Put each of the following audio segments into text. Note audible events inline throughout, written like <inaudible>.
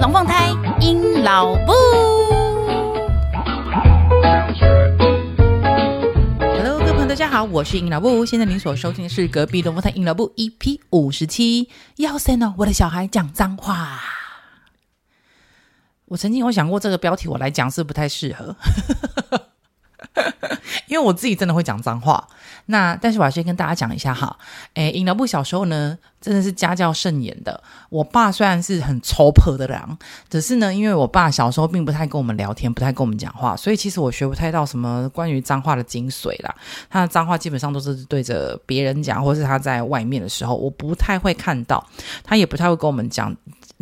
龙凤胎阴老布。Hello，各位朋友，大家好，我是阴老布。现在您所收听的是隔壁龙凤胎阴老布 EP 五十七。要生哦，我的小孩讲脏话。我曾经有想过这个标题我来讲是不太适合。因为我自己真的会讲脏话，那但是我还是跟大家讲一下哈，诶，阴老布小时候呢，真的是家教甚严的。我爸虽然是很粗破的人，只是呢，因为我爸小时候并不太跟我们聊天，不太跟我们讲话，所以其实我学不太到什么关于脏话的精髓啦。他的脏话基本上都是对着别人讲，或是他在外面的时候，我不太会看到，他也不太会跟我们讲。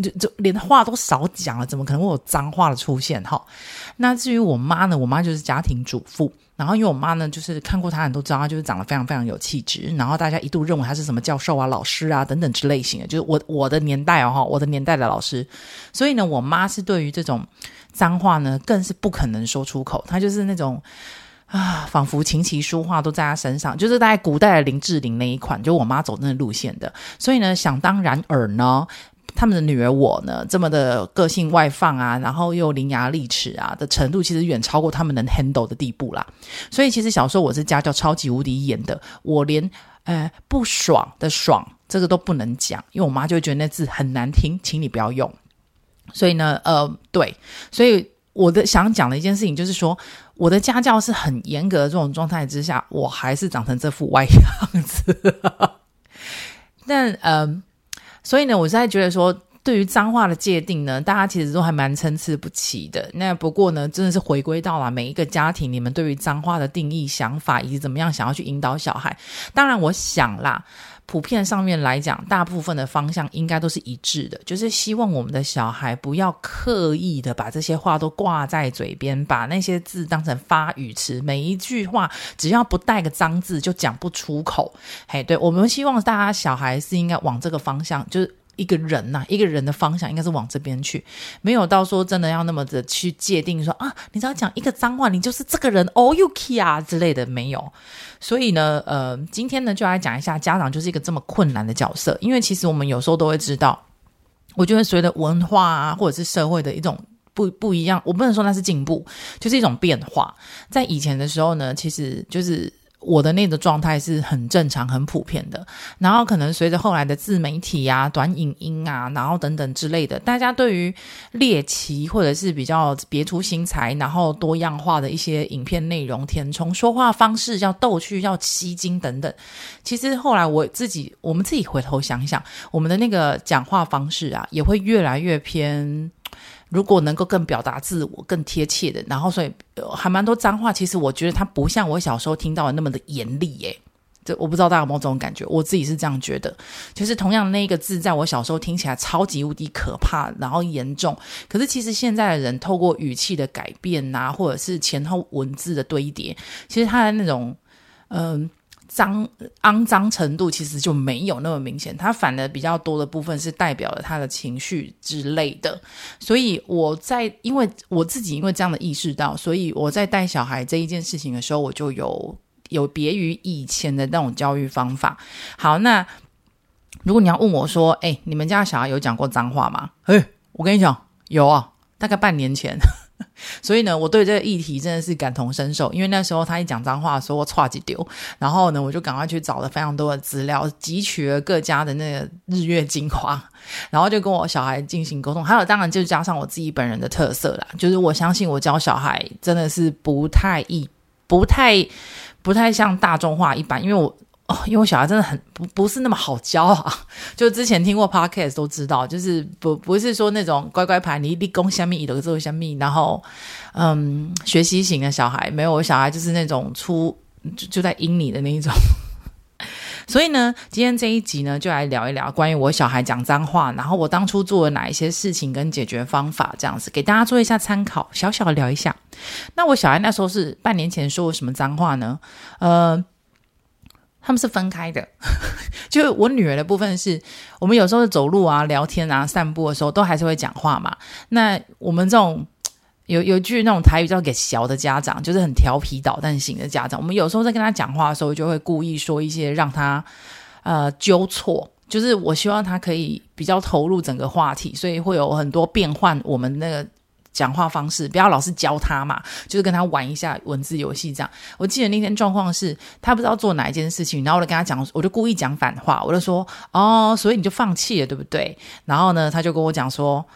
就就连话都少讲了，怎么可能会有脏话的出现哈？那至于我妈呢？我妈就是家庭主妇，然后因为我妈呢，就是看过她人都知道，她就是长得非常非常有气质，然后大家一度认为她是什么教授啊、老师啊等等之类型的，就是我我的年代哦哈，我的年代的老师，所以呢，我妈是对于这种脏话呢，更是不可能说出口，她就是那种啊，仿佛琴棋书画都在她身上，就是在古代的林志玲那一款，就我妈走那路线的，所以呢，想当然尔呢。他们的女儿我呢，这么的个性外放啊，然后又伶牙俐齿啊的程度，其实远超过他们能 handle 的地步啦。所以其实小时候我是家教超级无敌严的，我连呃不爽的爽这个都不能讲，因为我妈就会觉得那字很难听，请你不要用。所以呢，呃，对，所以我的想讲的一件事情就是说，我的家教是很严格的这种状态之下，我还是长成这副歪样子。<laughs> 但嗯。所以呢，我现在觉得说，对于脏话的界定呢，大家其实都还蛮参差不齐的。那不过呢，真的是回归到了每一个家庭，你们对于脏话的定义、想法，以及怎么样想要去引导小孩。当然，我想啦，普遍上面来讲，大部分的方向应该都是一致的，就是希望我们的小孩不要刻意的把这些话都挂在嘴边，把那些字当成发语词，每一句话只要不带个脏字就讲不出口。嘿，对，我们希望大家小孩是应该往这个方向，就是。一个人呐、啊，一个人的方向应该是往这边去，没有到说真的要那么的去界定说啊，你只要讲一个脏话，你就是这个人哦，Yuki 啊之类的，没有。所以呢，呃，今天呢就来讲一下家长就是一个这么困难的角色，因为其实我们有时候都会知道，我觉得随着文化啊，或者是社会的一种不不一样，我不能说那是进步，就是一种变化。在以前的时候呢，其实就是。我的那个状态是很正常、很普遍的，然后可能随着后来的自媒体啊、短影音啊，然后等等之类的，大家对于猎奇或者是比较别出心裁、然后多样化的一些影片内容填充，说话方式要逗趣、要吸睛等等，其实后来我自己、我们自己回头想想，我们的那个讲话方式啊，也会越来越偏。如果能够更表达自我、更贴切的，然后所以还蛮多脏话。其实我觉得它不像我小时候听到的那么的严厉耶。这我不知道大家有没有这种感觉，我自己是这样觉得。就是同样那个字，在我小时候听起来超级无敌可怕，然后严重。可是其实现在的人透过语气的改变呐、或者是前后文字的堆叠，其实他的那种嗯。脏肮脏程度其实就没有那么明显，它反而比较多的部分是代表了他的情绪之类的。所以我在因为我自己因为这样的意识到，所以我在带小孩这一件事情的时候，我就有有别于以前的那种教育方法。好，那如果你要问我说，哎，你们家小孩有讲过脏话吗？哎，我跟你讲，有啊，大概半年前。<laughs> 所以呢，我对这个议题真的是感同身受，因为那时候他一讲脏话的时候，我唰几丢，然后呢，我就赶快去找了非常多的资料，汲取了各家的那个日月精华，然后就跟我小孩进行沟通。还有，当然就加上我自己本人的特色啦，就是我相信我教小孩真的是不太易，不太不太像大众化一般，因为我。哦，因为我小孩真的很不不是那么好教啊，<laughs> 就之前听过 podcast 都知道，就是不不是说那种乖乖牌，你立功下面一个做下面，然后嗯，学习型的小孩没有，我小孩就是那种出就就在阴你的那一种。<laughs> 所以呢，今天这一集呢，就来聊一聊关于我小孩讲脏话，然后我当初做了哪一些事情跟解决方法，这样子给大家做一下参考，小小的聊一下。那我小孩那时候是半年前说过什么脏话呢？呃。他们是分开的，<laughs> 就我女儿的部分是，我们有时候走路啊、聊天啊、散步的时候，都还是会讲话嘛。那我们这种有有句那种台语叫给小的家长，就是很调皮捣蛋型的家长，我们有时候在跟他讲话的时候，就会故意说一些让他呃纠错。就是我希望他可以比较投入整个话题，所以会有很多变换我们那个讲话方式，不要老是教他嘛，就是跟他玩一下文字游戏这样。我记得那天状况是他不知道做哪一件事情，然后我就跟他讲，我就故意讲反话，我就说哦，所以你就放弃了，对不对？然后呢，他就跟我讲说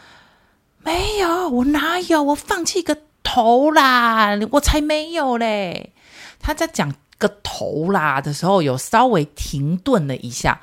没有，我哪有，我放弃个头啦，我才没有嘞。他在讲个头啦的时候，有稍微停顿了一下。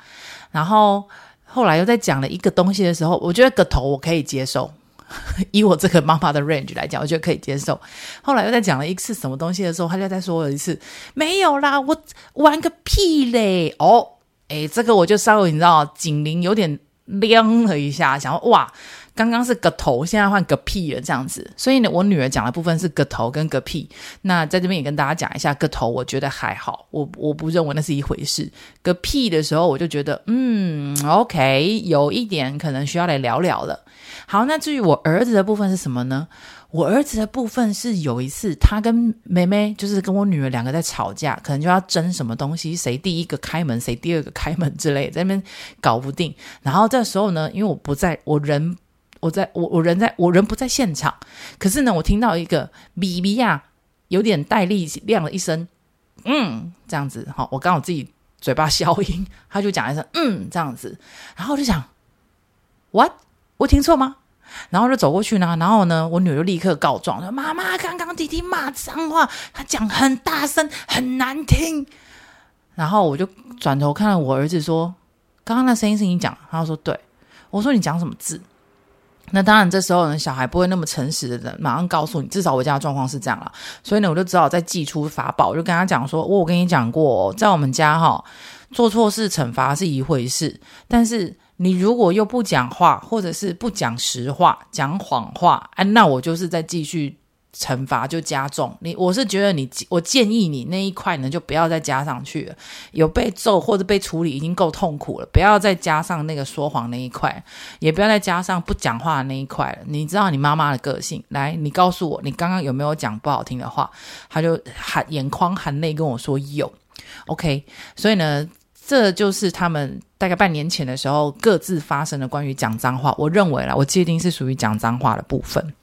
然后后来又在讲了一个东西的时候，我觉得个头我可以接受，<laughs> 以我这个妈妈的 range 来讲，我觉得可以接受。后来又在讲了一次什么东西的时候，他就在说了一次，没有啦，我玩个屁嘞！哦，诶，这个我就稍微你知道，警铃有点亮了一下，想说哇。刚刚是个头，现在换个屁了，这样子。所以呢，我女儿讲的部分是个头跟个屁。那在这边也跟大家讲一下，个头我觉得还好，我我不认为那是一回事。个屁的时候，我就觉得嗯，OK，有一点可能需要来聊聊了。好，那至于我儿子的部分是什么呢？我儿子的部分是有一次，他跟妹妹，就是跟我女儿两个在吵架，可能就要争什么东西，谁第一个开门，谁第二个开门之类，在那边搞不定。然后这时候呢，因为我不在，我人。我在我我人在我人不在现场，可是呢，我听到一个咪咪呀，有点带力亮了一声，嗯，这样子，好，我刚好自己嘴巴消音，<laughs> 他就讲一声嗯，这样子，然后我就想，what，我听错吗？然后就走过去呢，然后呢，我女儿就立刻告状，说妈妈刚刚弟弟骂脏话，他讲很大声，很难听。然后我就转头看到我儿子说，刚刚那声音是你讲？他说对，我说你讲什么字？那当然，这时候呢，小孩不会那么诚实的马上告诉你。至少我家的状况是这样了，所以呢，我就只好再寄出法宝，我就跟他讲说：“我跟你讲过，在我们家哈，做错事惩罚是一回事，但是你如果又不讲话，或者是不讲实话，讲谎话，哎，那我就是在继续。”惩罚就加重你，我是觉得你，我建议你那一块呢，就不要再加上去了。有被揍或者被处理已经够痛苦了，不要再加上那个说谎那一块，也不要再加上不讲话的那一块了。你知道你妈妈的个性，来，你告诉我，你刚刚有没有讲不好听的话？他就含眼眶含泪跟我说有。OK，所以呢，这就是他们大概半年前的时候各自发生的关于讲脏话。我认为啦，我界定是属于讲脏话的部分。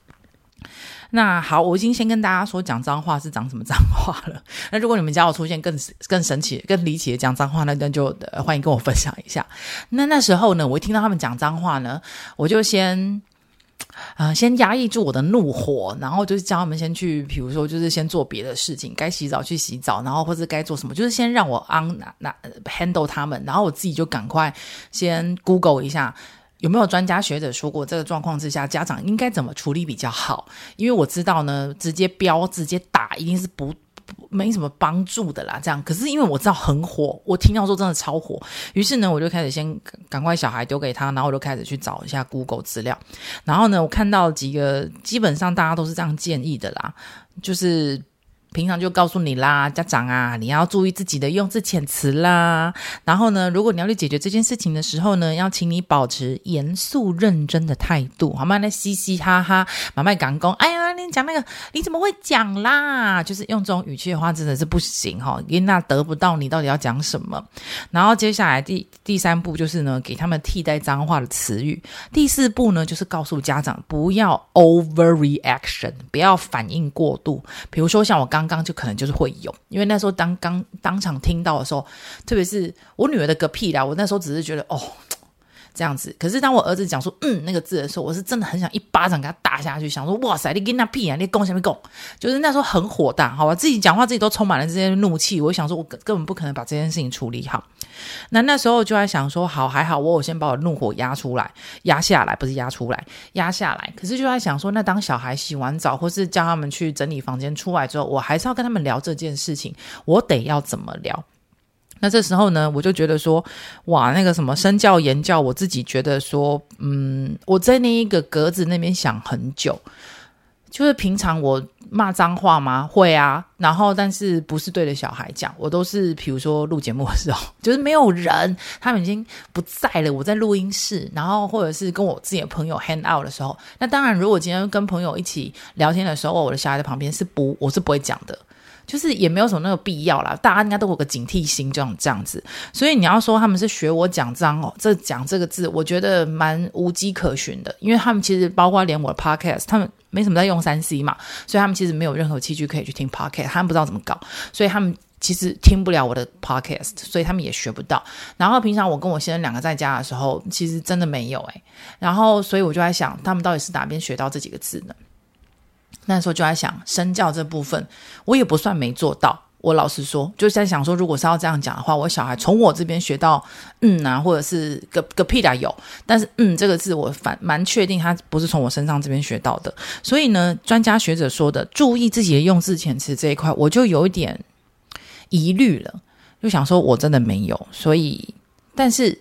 那好，我已经先跟大家说讲脏话是讲什么脏话了。<laughs> 那如果你们家有出现更更神奇、更离奇的讲脏话，那那就、呃、欢迎跟我分享一下。<laughs> 那那时候呢，我一听到他们讲脏话呢，我就先呃先压抑住我的怒火，然后就是叫他们先去，比如说就是先做别的事情，该洗澡去洗澡，然后或者该做什么，就是先让我 on 那 handle 他们，然后我自己就赶快先 Google 一下。有没有专家学者说过这个状况之下，家长应该怎么处理比较好？因为我知道呢，直接飙、直接打一定是不，不没什么帮助的啦。这样，可是因为我知道很火，我听到说真的超火，于是呢，我就开始先赶快小孩丢给他，然后我就开始去找一下 Google 资料。然后呢，我看到几个基本上大家都是这样建议的啦，就是。平常就告诉你啦，家长啊，你要注意自己的用字遣词啦。然后呢，如果你要去解决这件事情的时候呢，要请你保持严肃认真的态度，好吗？那嘻嘻哈哈，买卖港工，哎呀，你讲那个你怎么会讲啦？就是用这种语气的话，真的是不行哈、因为那得不到你到底要讲什么。然后接下来第第三步就是呢，给他们替代脏话的词语。第四步呢，就是告诉家长不要 overreaction，不要反应过度。比如说像我刚。刚就可能就是会有，因为那时候当刚当场听到的时候，特别是我女儿的个屁啦，我那时候只是觉得哦这样子。可是当我儿子讲说嗯那个字的时候，我是真的很想一巴掌给他打下去，想说哇塞，你跟那屁啊，你供什么供？就是那时候很火大，好吧，自己讲话自己都充满了这些怒气，我想说我根根本不可能把这件事情处理好。那那时候就在想说，好还好，我我先把我怒火压出来，压下来，不是压出来，压下来。可是就在想说，那当小孩洗完澡，或是叫他们去整理房间出来之后，我还是要跟他们聊这件事情，我得要怎么聊？那这时候呢，我就觉得说，哇，那个什么身教言教，我自己觉得说，嗯，我在那一个格子那边想很久。就是平常我骂脏话吗？会啊，然后但是不是对着小孩讲，我都是比如说录节目的时候，<laughs> 就是没有人，他们已经不在了，我在录音室，然后或者是跟我自己的朋友 hang out 的时候，那当然如果今天跟朋友一起聊天的时候，我的小孩在旁边是不，我是不会讲的。就是也没有什么那个必要啦，大家应该都有个警惕心，这样这样子。所以你要说他们是学我讲脏哦，这讲这个字，我觉得蛮无迹可循的，因为他们其实包括连我的 podcast，他们没什么在用三 C 嘛，所以他们其实没有任何器具可以去听 podcast，他们不知道怎么搞，所以他们。其实听不了我的 podcast，所以他们也学不到。然后平常我跟我先生两个在家的时候，其实真的没有诶。然后所以我就在想，他们到底是哪边学到这几个字呢？那时候就在想身教这部分，我也不算没做到。我老实说，就是在想说，如果是要这样讲的话，我小孩从我这边学到嗯啊，或者是个个屁啦有，但是嗯这个字我反蛮确定他不是从我身上这边学到的。所以呢，专家学者说的注意自己的用字遣词这一块，我就有一点。疑虑了，就想说，我真的没有，所以，但是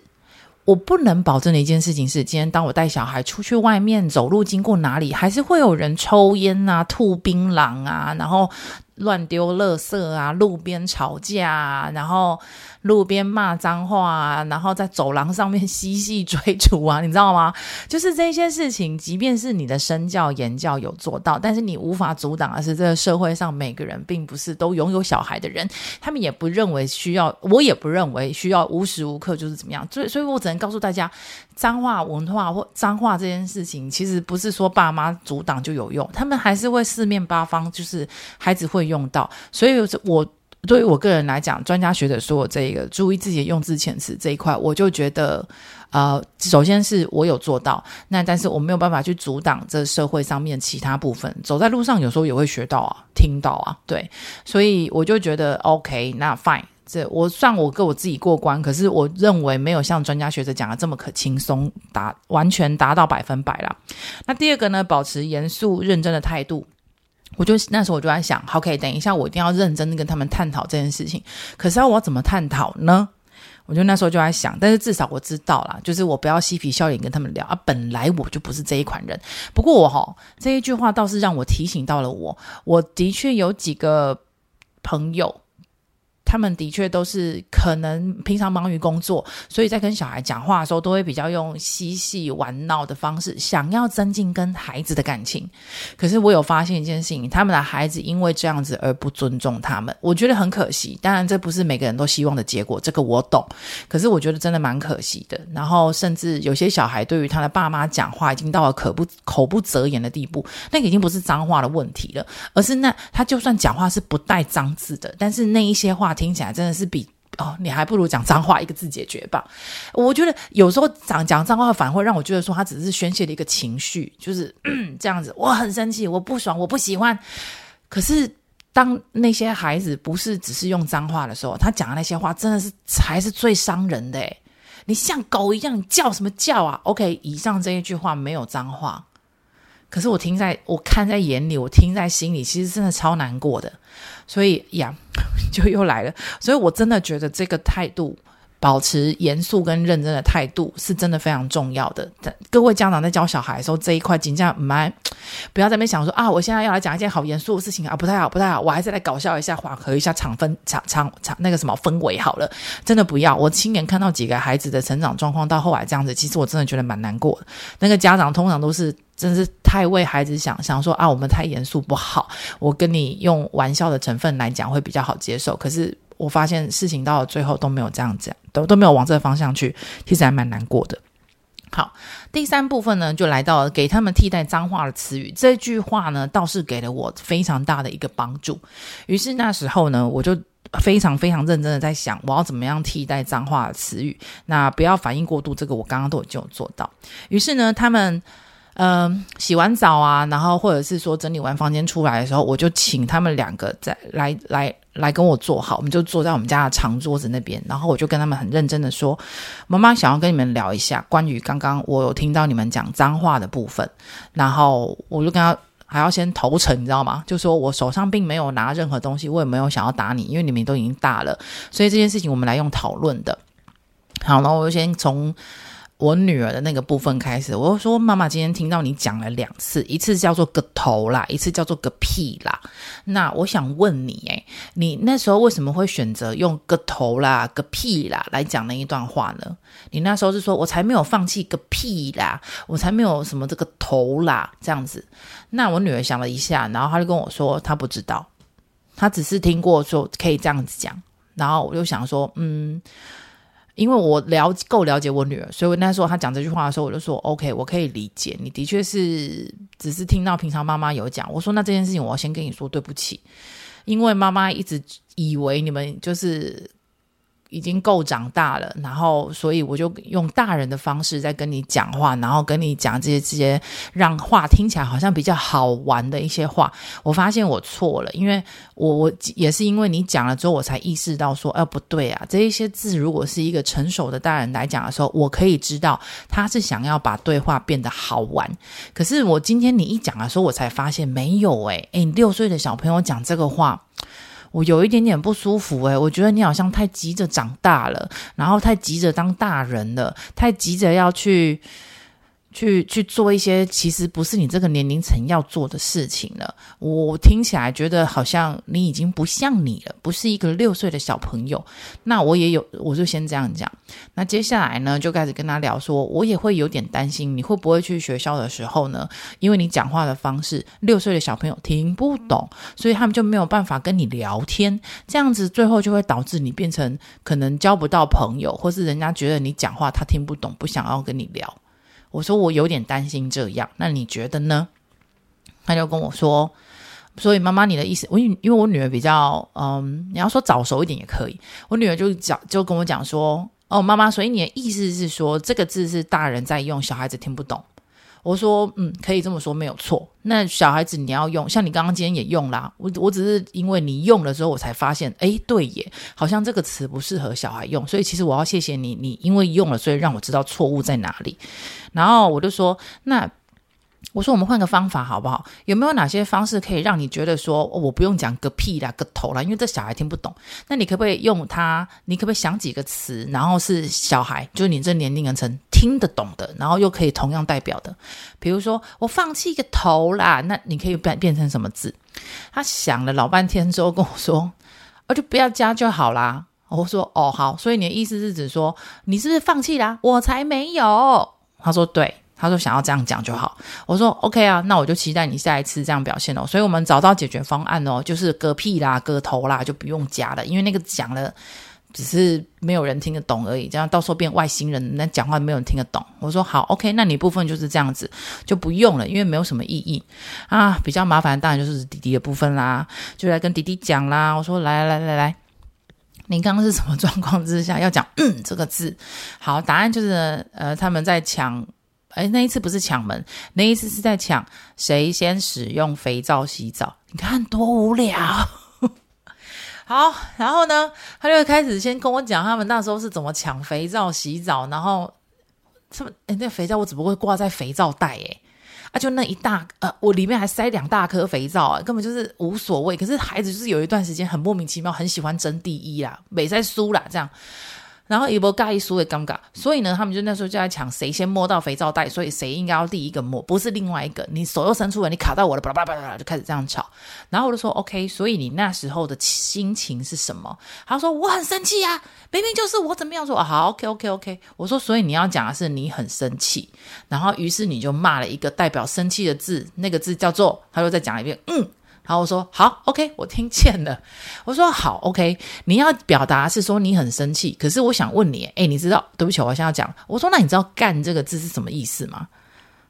我不能保证的一件事情是，今天当我带小孩出去外面走路，经过哪里，还是会有人抽烟啊、吐槟榔啊，然后乱丢垃圾啊，路边吵架啊，然后。路边骂脏话啊，然后在走廊上面嬉戏追逐啊，你知道吗？<laughs> 就是这些事情，即便是你的身教言教有做到，但是你无法阻挡的是，这个社会上每个人并不是都拥有小孩的人，他们也不认为需要，我也不认为需要无时无刻就是怎么样。所以，所以我只能告诉大家，脏话文化或脏话这件事情，其实不是说爸妈阻挡就有用，他们还是会四面八方，就是孩子会用到。所以，我。对于我个人来讲，专家学者说我这个注意自己的用字遣词这一块，我就觉得，呃，首先是我有做到，那但是我没有办法去阻挡这社会上面其他部分。走在路上有时候也会学到啊，听到啊，对，所以我就觉得 OK，那 fine，这我算我跟我自己过关。可是我认为没有像专家学者讲的这么可轻松达完全达到百分百啦。那第二个呢，保持严肃认真的态度。我就那时候我就在想，OK，等一下我一定要认真的跟他们探讨这件事情。可是要我怎么探讨呢？我就那时候就在想，但是至少我知道啦，就是我不要嬉皮笑脸跟他们聊啊。本来我就不是这一款人。不过我哈这一句话倒是让我提醒到了我，我的确有几个朋友。他们的确都是可能平常忙于工作，所以在跟小孩讲话的时候，都会比较用嬉戏玩闹的方式，想要增进跟孩子的感情。可是我有发现一件事情，他们的孩子因为这样子而不尊重他们，我觉得很可惜。当然，这不是每个人都希望的结果，这个我懂。可是我觉得真的蛮可惜的。然后，甚至有些小孩对于他的爸妈讲话，已经到了可不口不择言的地步。那个已经不是脏话的问题了，而是那他就算讲话是不带脏字的，但是那一些话。听起来真的是比哦，你还不如讲脏话一个字解决吧。我觉得有时候讲讲脏话反而会让我觉得说他只是宣泄的一个情绪，就是 <clears throat> 这样子。我很生气，我不爽，我不喜欢。可是当那些孩子不是只是用脏话的时候，他讲的那些话真的是才是最伤人的诶。你像狗一样，你叫什么叫啊？OK，以上这一句话没有脏话。可是我听在，我看在眼里，我听在心里，其实真的超难过的。所以呀，<laughs> 就又来了。所以我真的觉得这个态度，保持严肃跟认真的态度，是真的非常重要的。各位家长在教小孩的时候，这一块尽量蛮不要在那边想说啊，我现在要来讲一件好严肃的事情啊，不太好，不太好。我还是来搞笑一下，缓和一下场氛场场场那个什么氛围好了。真的不要。我亲眼看到几个孩子的成长状况，到后来这样子，其实我真的觉得蛮难过的。那个家长通常都是。真是太为孩子想，想说啊，我们太严肃不好。我跟你用玩笑的成分来讲会比较好接受。可是我发现事情到了最后都没有这样子，都都没有往这个方向去，其实还蛮难过的。好，第三部分呢，就来到了给他们替代脏话的词语。这句话呢，倒是给了我非常大的一个帮助。于是那时候呢，我就非常非常认真的在想，我要怎么样替代脏话的词语。那不要反应过度，这个我刚刚都已经有做到。于是呢，他们。嗯，洗完澡啊，然后或者是说整理完房间出来的时候，我就请他们两个再来来来跟我坐好，我们就坐在我们家的长桌子那边，然后我就跟他们很认真的说：“妈妈想要跟你们聊一下关于刚刚我有听到你们讲脏话的部分。”然后我就跟他还要先投诚，你知道吗？就说我手上并没有拿任何东西，我也没有想要打你，因为你们都已经大了，所以这件事情我们来用讨论的。好，然后我就先从。我女儿的那个部分开始，我说：“妈妈今天听到你讲了两次，一次叫做个头啦，一次叫做个屁啦。那我想问你，诶，你那时候为什么会选择用个头啦、个屁啦来讲那一段话呢？你那时候是说我才没有放弃个屁啦，我才没有什么这个头啦这样子。那我女儿想了一下，然后她就跟我说，她不知道。她只是听过说可以这样子讲，然后我就想说，嗯，因为我了够了解我女儿，所以我那时候她讲这句话的时候，我就说 OK，我可以理解，你的确是只是听到平常妈妈有讲，我说那这件事情我要先跟你说对不起，因为妈妈一直以为你们就是。已经够长大了，然后所以我就用大人的方式在跟你讲话，然后跟你讲这些这些让话听起来好像比较好玩的一些话。我发现我错了，因为我我也是因为你讲了之后，我才意识到说，哎，不对啊，这一些字如果是一个成熟的大人来讲的时候，我可以知道他是想要把对话变得好玩。可是我今天你一讲的时候，我才发现没有诶，诶，你六岁的小朋友讲这个话。我有一点点不舒服诶，我觉得你好像太急着长大了，然后太急着当大人了，太急着要去。去去做一些其实不是你这个年龄层要做的事情了。我听起来觉得好像你已经不像你了，不是一个六岁的小朋友。那我也有，我就先这样讲。那接下来呢，就开始跟他聊说，我也会有点担心，你会不会去学校的时候呢？因为你讲话的方式，六岁的小朋友听不懂，所以他们就没有办法跟你聊天。这样子最后就会导致你变成可能交不到朋友，或是人家觉得你讲话他听不懂，不想要跟你聊。我说我有点担心这样，那你觉得呢？他就跟我说，所以妈妈，你的意思，我因为我女儿比较，嗯，你要说早熟一点也可以。我女儿就讲，就跟我讲说，哦，妈妈，所以你的意思是说，这个字是大人在用，小孩子听不懂。我说，嗯，可以这么说，没有错。那小孩子你要用，像你刚刚今天也用啦。我我只是因为你用了之后，我才发现，哎，对耶，好像这个词不适合小孩用。所以其实我要谢谢你，你因为用了，所以让我知道错误在哪里。然后我就说，那。我说我们换个方法好不好？有没有哪些方式可以让你觉得说，我不用讲个屁啦、个头啦，因为这小孩听不懂。那你可不可以用它？你可不可以想几个词，然后是小孩，就是你这年龄层听得懂的，然后又可以同样代表的？比如说我放弃一个头啦，那你可以变变成什么字？他想了老半天之后跟我说，我就不要加就好啦。我说哦好，所以你的意思是指说你是不是放弃啦？我才没有。他说对。他说想要这样讲就好，我说 OK 啊，那我就期待你下一次这样表现哦。所以我们找到解决方案哦，就是割屁啦、割头啦，就不用加了，因为那个讲了只是没有人听得懂而已，这样到时候变外星人，那讲话没有人听得懂。我说好 OK，那你部分就是这样子，就不用了，因为没有什么意义啊。比较麻烦当然就是弟弟的部分啦，就来跟弟弟讲啦。我说来来来来来，你刚刚是什么状况之下要讲嗯这个字？好，答案就是呃他们在抢。哎，那一次不是抢门，那一次是在抢谁先使用肥皂洗澡。你看多无聊。<laughs> 好，然后呢，他就开始先跟我讲他们那时候是怎么抢肥皂洗澡，然后什么？哎，那肥皂我只不过挂在肥皂袋，哎，啊，就那一大呃，我里面还塞两大颗肥皂啊，根本就是无所谓。可是孩子就是有一段时间很莫名其妙，很喜欢争第一啦，美在输啦，这样。然后一波尬一输也尴尬，所以呢，他们就那时候就在抢谁先摸到肥皂袋，所以谁应该要第一个摸，不是另外一个。你手又伸出来，你卡到我了，巴拉巴拉巴拉，就开始这样吵。然后我就说，OK，所以你那时候的心情是什么？他说我很生气啊，明明就是我怎么样说。好，OK，OK，OK。我说，所以你要讲的是你很生气，然后于是你就骂了一个代表生气的字，那个字叫做，他又再讲一遍，嗯。然后我说好，OK，我听见了。<laughs> 我说好，OK，你要表达是说你很生气，可是我想问你，诶，你知道？对不起，我现在要讲。我说那你知道“干”这个字是什么意思吗？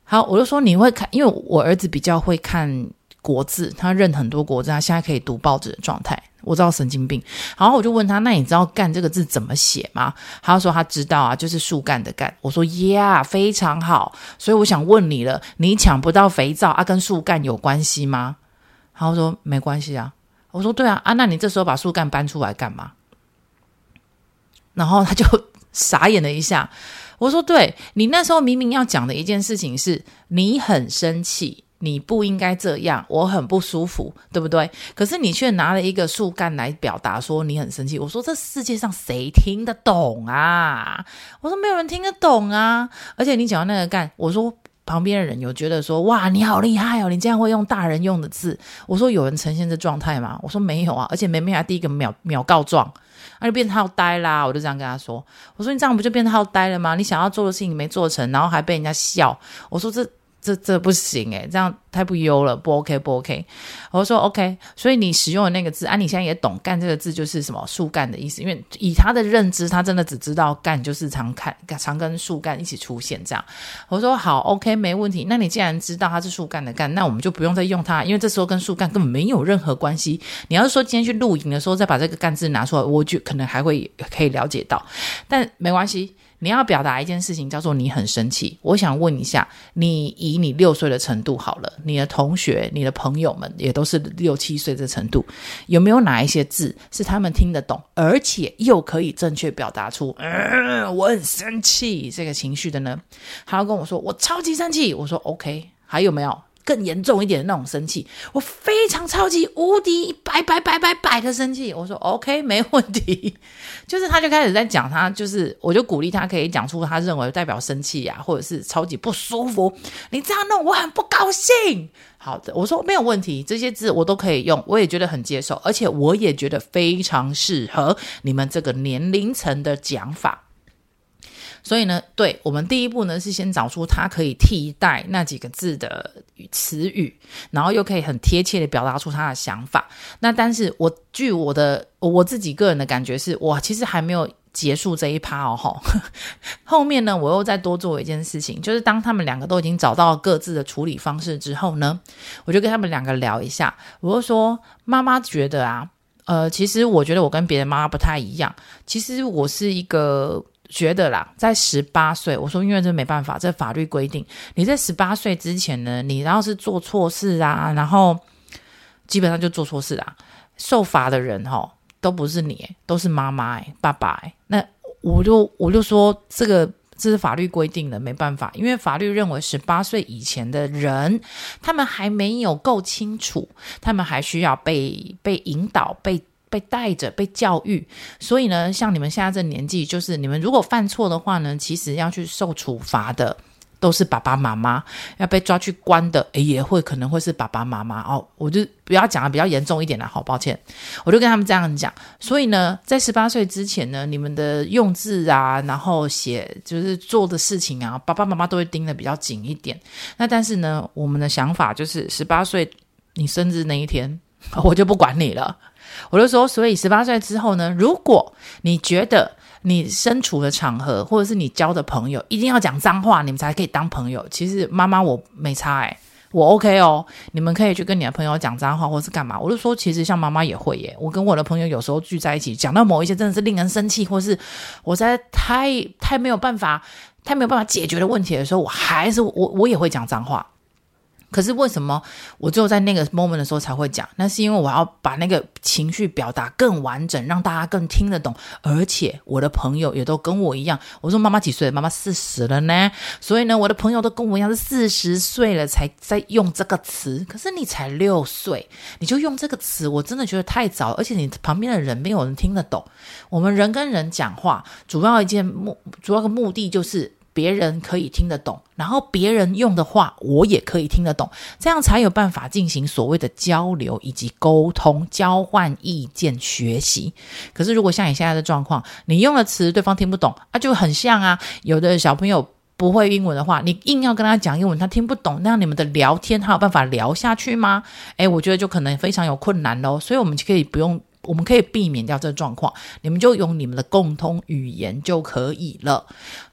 好，我就说你会看，因为我儿子比较会看国字，他认很多国字，他现在可以读报纸的状态。我知道神经病。然后我就问他，那你知道“干”这个字怎么写吗？他说他知道啊，就是树干的“干”。我说呀，非常好。所以我想问你了，你抢不到肥皂啊，跟树干有关系吗？然后说没关系啊，我说对啊啊，那你这时候把树干搬出来干嘛？然后他就 <laughs> 傻眼了一下。我说对，你那时候明明要讲的一件事情是你很生气，你不应该这样，我很不舒服，对不对？可是你却拿了一个树干来表达说你很生气。我说这世界上谁听得懂啊？我说没有人听得懂啊。而且你讲到那个干，我说。旁边的人有觉得说：“哇，你好厉害哦！你这样会用大人用的字。”我说：“有人呈现这状态吗？”我说：“没有啊。”而且梅梅还第一个秒秒告状，那就变好呆啦。我就这样跟他说：“我说你这样不就变得好呆了吗？你想要做的事情没做成，然后还被人家笑。”我说：“这这这不行诶，这样太不优了，不 OK 不 OK。我说 OK，所以你使用的那个字，啊，你现在也懂“干”这个字就是什么树干的意思，因为以他的认知，他真的只知道“干”就是常看常跟树干一起出现这样。我说好 OK，没问题。那你既然知道它是树干的“干”，那我们就不用再用它，因为这时候跟树干根本没有任何关系。你要是说今天去露营的时候再把这个“干”字拿出来，我就可能还会可以了解到，但没关系。你要表达一件事情，叫做你很生气。我想问一下，你以你六岁的程度好了，你的同学、你的朋友们也都是六七岁的程度，有没有哪一些字是他们听得懂，而且又可以正确表达出“嗯，我很生气”这个情绪的呢？他要跟我说：“我超级生气。”我说：“OK。”还有没有？更严重一点的那种生气，我非常超级无敌百百百百百的生气。我说 OK，<laughs> 没问题。就是他就开始在讲，他就是我就鼓励他可以讲出他认为代表生气呀、啊，或者是超级不舒服。你这样弄我很不高兴。好的，我说没有问题，这些字我都可以用，我也觉得很接受，而且我也觉得非常适合你们这个年龄层的讲法。所以呢，对，我们第一步呢是先找出它可以替代那几个字的词语，然后又可以很贴切的表达出他的想法。那但是我据我的我自己个人的感觉是，我其实还没有结束这一趴哦。<laughs> 后面呢，我又再多做一件事情，就是当他们两个都已经找到各自的处理方式之后呢，我就跟他们两个聊一下。我就说，妈妈觉得啊，呃，其实我觉得我跟别的妈妈不太一样。其实我是一个。觉得啦，在十八岁，我说因为这没办法，这法律规定，你在十八岁之前呢，你要是做错事啊，然后基本上就做错事啊，受罚的人哈、哦，都不是你，都是妈妈哎，爸爸哎，那我就我就说这个这是法律规定的，没办法，因为法律认为十八岁以前的人，他们还没有够清楚，他们还需要被被引导被。被带着被教育，所以呢，像你们现在这年纪，就是你们如果犯错的话呢，其实要去受处罚的都是爸爸妈妈，要被抓去关的，诶也会可能会是爸爸妈妈哦。我就不要讲的比较严重一点了，好抱歉，我就跟他们这样讲。所以呢，在十八岁之前呢，你们的用字啊，然后写就是做的事情啊，爸爸妈妈都会盯得比较紧一点。那但是呢，我们的想法就是十八岁你生日那一天，<laughs> 我就不管你了。我就说，所以十八岁之后呢，如果你觉得你身处的场合，或者是你交的朋友一定要讲脏话，你们才可以当朋友。其实妈妈我没差诶，我 OK 哦。你们可以去跟你的朋友讲脏话，或是干嘛。我就说，其实像妈妈也会耶。我跟我的朋友有时候聚在一起，讲到某一些真的是令人生气，或是我在太太没有办法、太没有办法解决的问题的时候，我还是我我也会讲脏话。可是为什么我只有在那个 moment 的时候才会讲？那是因为我要把那个情绪表达更完整，让大家更听得懂。而且我的朋友也都跟我一样。我说妈妈几岁？妈妈四十了呢。所以呢，我的朋友都跟我一样是四十岁了才在用这个词。可是你才六岁，你就用这个词，我真的觉得太早。而且你旁边的人没有人听得懂。我们人跟人讲话，主要一件目，主要的目的就是。别人可以听得懂，然后别人用的话，我也可以听得懂，这样才有办法进行所谓的交流以及沟通、交换意见、学习。可是，如果像你现在的状况，你用的词对方听不懂，啊，就很像啊。有的小朋友不会英文的话，你硬要跟他讲英文，他听不懂，那样你们的聊天他有办法聊下去吗？诶，我觉得就可能非常有困难喽。所以，我们就可以不用。我们可以避免掉这状况，你们就用你们的共通语言就可以了。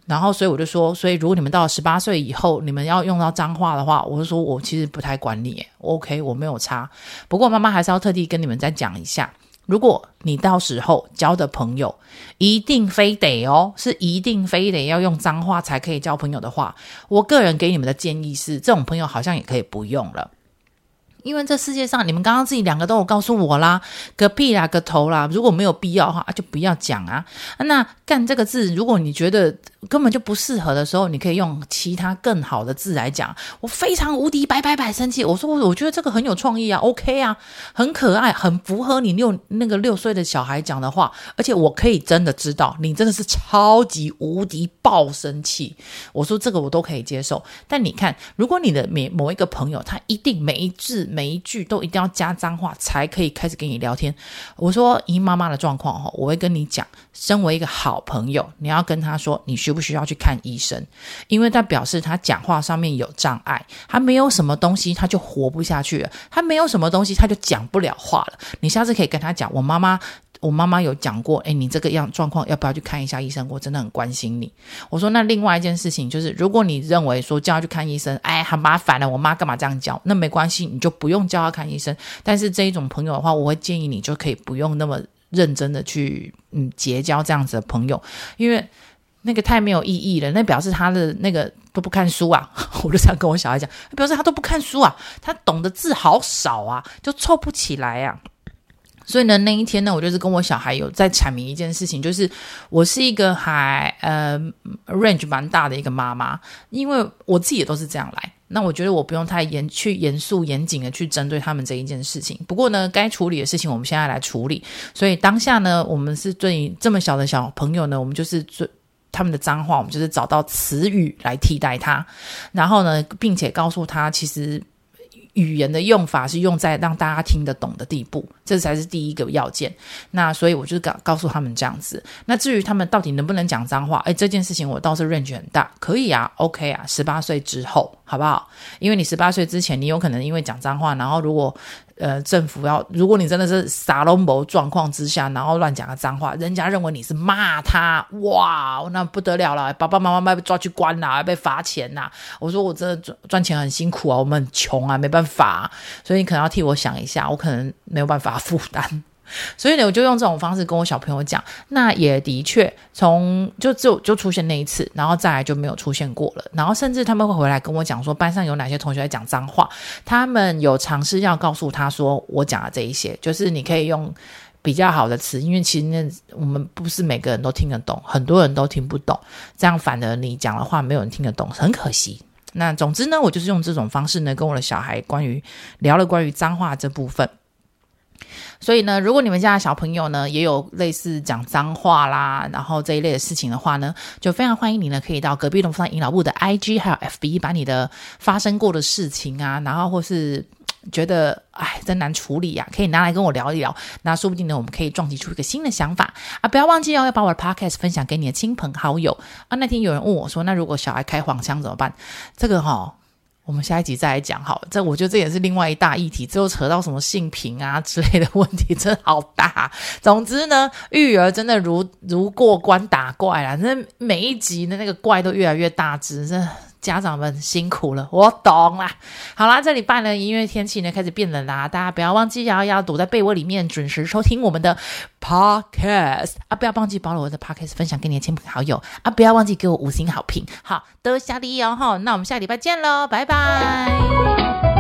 然后，所以我就说，所以如果你们到了十八岁以后，你们要用到脏话的话，我就说我其实不太管你，OK，我没有差。不过妈妈还是要特地跟你们再讲一下，如果你到时候交的朋友一定非得哦，是一定非得要用脏话才可以交朋友的话，我个人给你们的建议是，这种朋友好像也可以不用了。因为这世界上，你们刚刚自己两个都有告诉我啦，个屁啦，个头啦，如果没有必要的话，就不要讲啊。那干这个字，如果你觉得根本就不适合的时候，你可以用其他更好的字来讲。我非常无敌百百百生气，我说我我觉得这个很有创意啊，OK 啊，很可爱，很符合你六那个六岁的小孩讲的话，而且我可以真的知道你真的是超级无敌爆生气。我说这个我都可以接受。但你看，如果你的每某一个朋友，他一定每一字。每一句都一定要加脏话才可以开始跟你聊天。我说姨妈妈的状况哈，我会跟你讲，身为一个好朋友，你要跟他说你需不需要去看医生，因为他表示他讲话上面有障碍，他没有什么东西他就活不下去了，他没有什么东西他就讲不了话了。你下次可以跟他讲，我妈妈。我妈妈有讲过，诶，你这个样状况要不要去看一下医生？我真的很关心你。我说，那另外一件事情就是，如果你认为说叫他去看医生，哎，很麻烦了，我妈干嘛这样教？那没关系，你就不用叫他看医生。但是这一种朋友的话，我会建议你就可以不用那么认真的去嗯结交这样子的朋友，因为那个太没有意义了。那表示他的那个都不看书啊，<laughs> 我就想跟我小孩讲，表示他都不看书啊，他懂的字好少啊，就凑不起来啊。所以呢，那一天呢，我就是跟我小孩有在阐明一件事情，就是我是一个还呃 range 蛮大的一个妈妈，因为我自己也都是这样来。那我觉得我不用太严去严肃严谨的去针对他们这一件事情。不过呢，该处理的事情我们现在来处理。所以当下呢，我们是对于这么小的小朋友呢，我们就是最他们的脏话，我们就是找到词语来替代他，然后呢，并且告诉他其实。语言的用法是用在让大家听得懂的地步，这才是第一个要件。那所以我就告告诉他们这样子。那至于他们到底能不能讲脏话，哎，这件事情我倒是 range 很大，可以啊，OK 啊，十八岁之后好不好？因为你十八岁之前，你有可能因为讲脏话，然后如果。呃，政府要，如果你真的是撒龙某状况之下，然后乱讲个脏话，人家认为你是骂他，哇，那不得了了，爸爸妈妈被抓去关了，被罚钱呐。我说我真的赚赚钱很辛苦啊，我们很穷啊，没办法，所以你可能要替我想一下，我可能没有办法负担。所以呢，我就用这种方式跟我小朋友讲，那也的确从就就就出现那一次，然后再来就没有出现过了。然后甚至他们会回来跟我讲说，班上有哪些同学在讲脏话，他们有尝试要告诉他说，我讲的这一些，就是你可以用比较好的词，因为其实那我们不是每个人都听得懂，很多人都听不懂，这样反而你讲的话没有人听得懂，很可惜。那总之呢，我就是用这种方式呢，跟我的小孩关于聊了关于脏话这部分。所以呢，如果你们家的小朋友呢也有类似讲脏话啦，然后这一类的事情的话呢，就非常欢迎你呢可以到隔壁龙凤胎阴老部的 IG 还有 FB，把你的发生过的事情啊，然后或是觉得哎真难处理呀、啊，可以拿来跟我聊一聊。那说不定呢，我们可以撞击出一个新的想法啊！不要忘记哦，要把我的 Podcast 分享给你的亲朋好友啊。那天有人问我说，那如果小孩开黄腔怎么办？这个哈、我们下一集再来讲好了，这我觉得这也是另外一大议题，最后扯到什么性平啊之类的问题，真的好大。总之呢，育儿真的如如过关打怪啦，那每一集的那个怪都越来越大只，这家长们辛苦了，我懂啦。好啦，这礼拜呢，因为天气呢开始变冷啦，大家不要忘记要要躲在被窝里面准时收听我们的 podcast 啊，不要忘记把我的 podcast 分享给你的亲朋好友啊，不要忘记给我五星好评。好，多谢你哦哈，那我们下礼拜见喽，拜拜。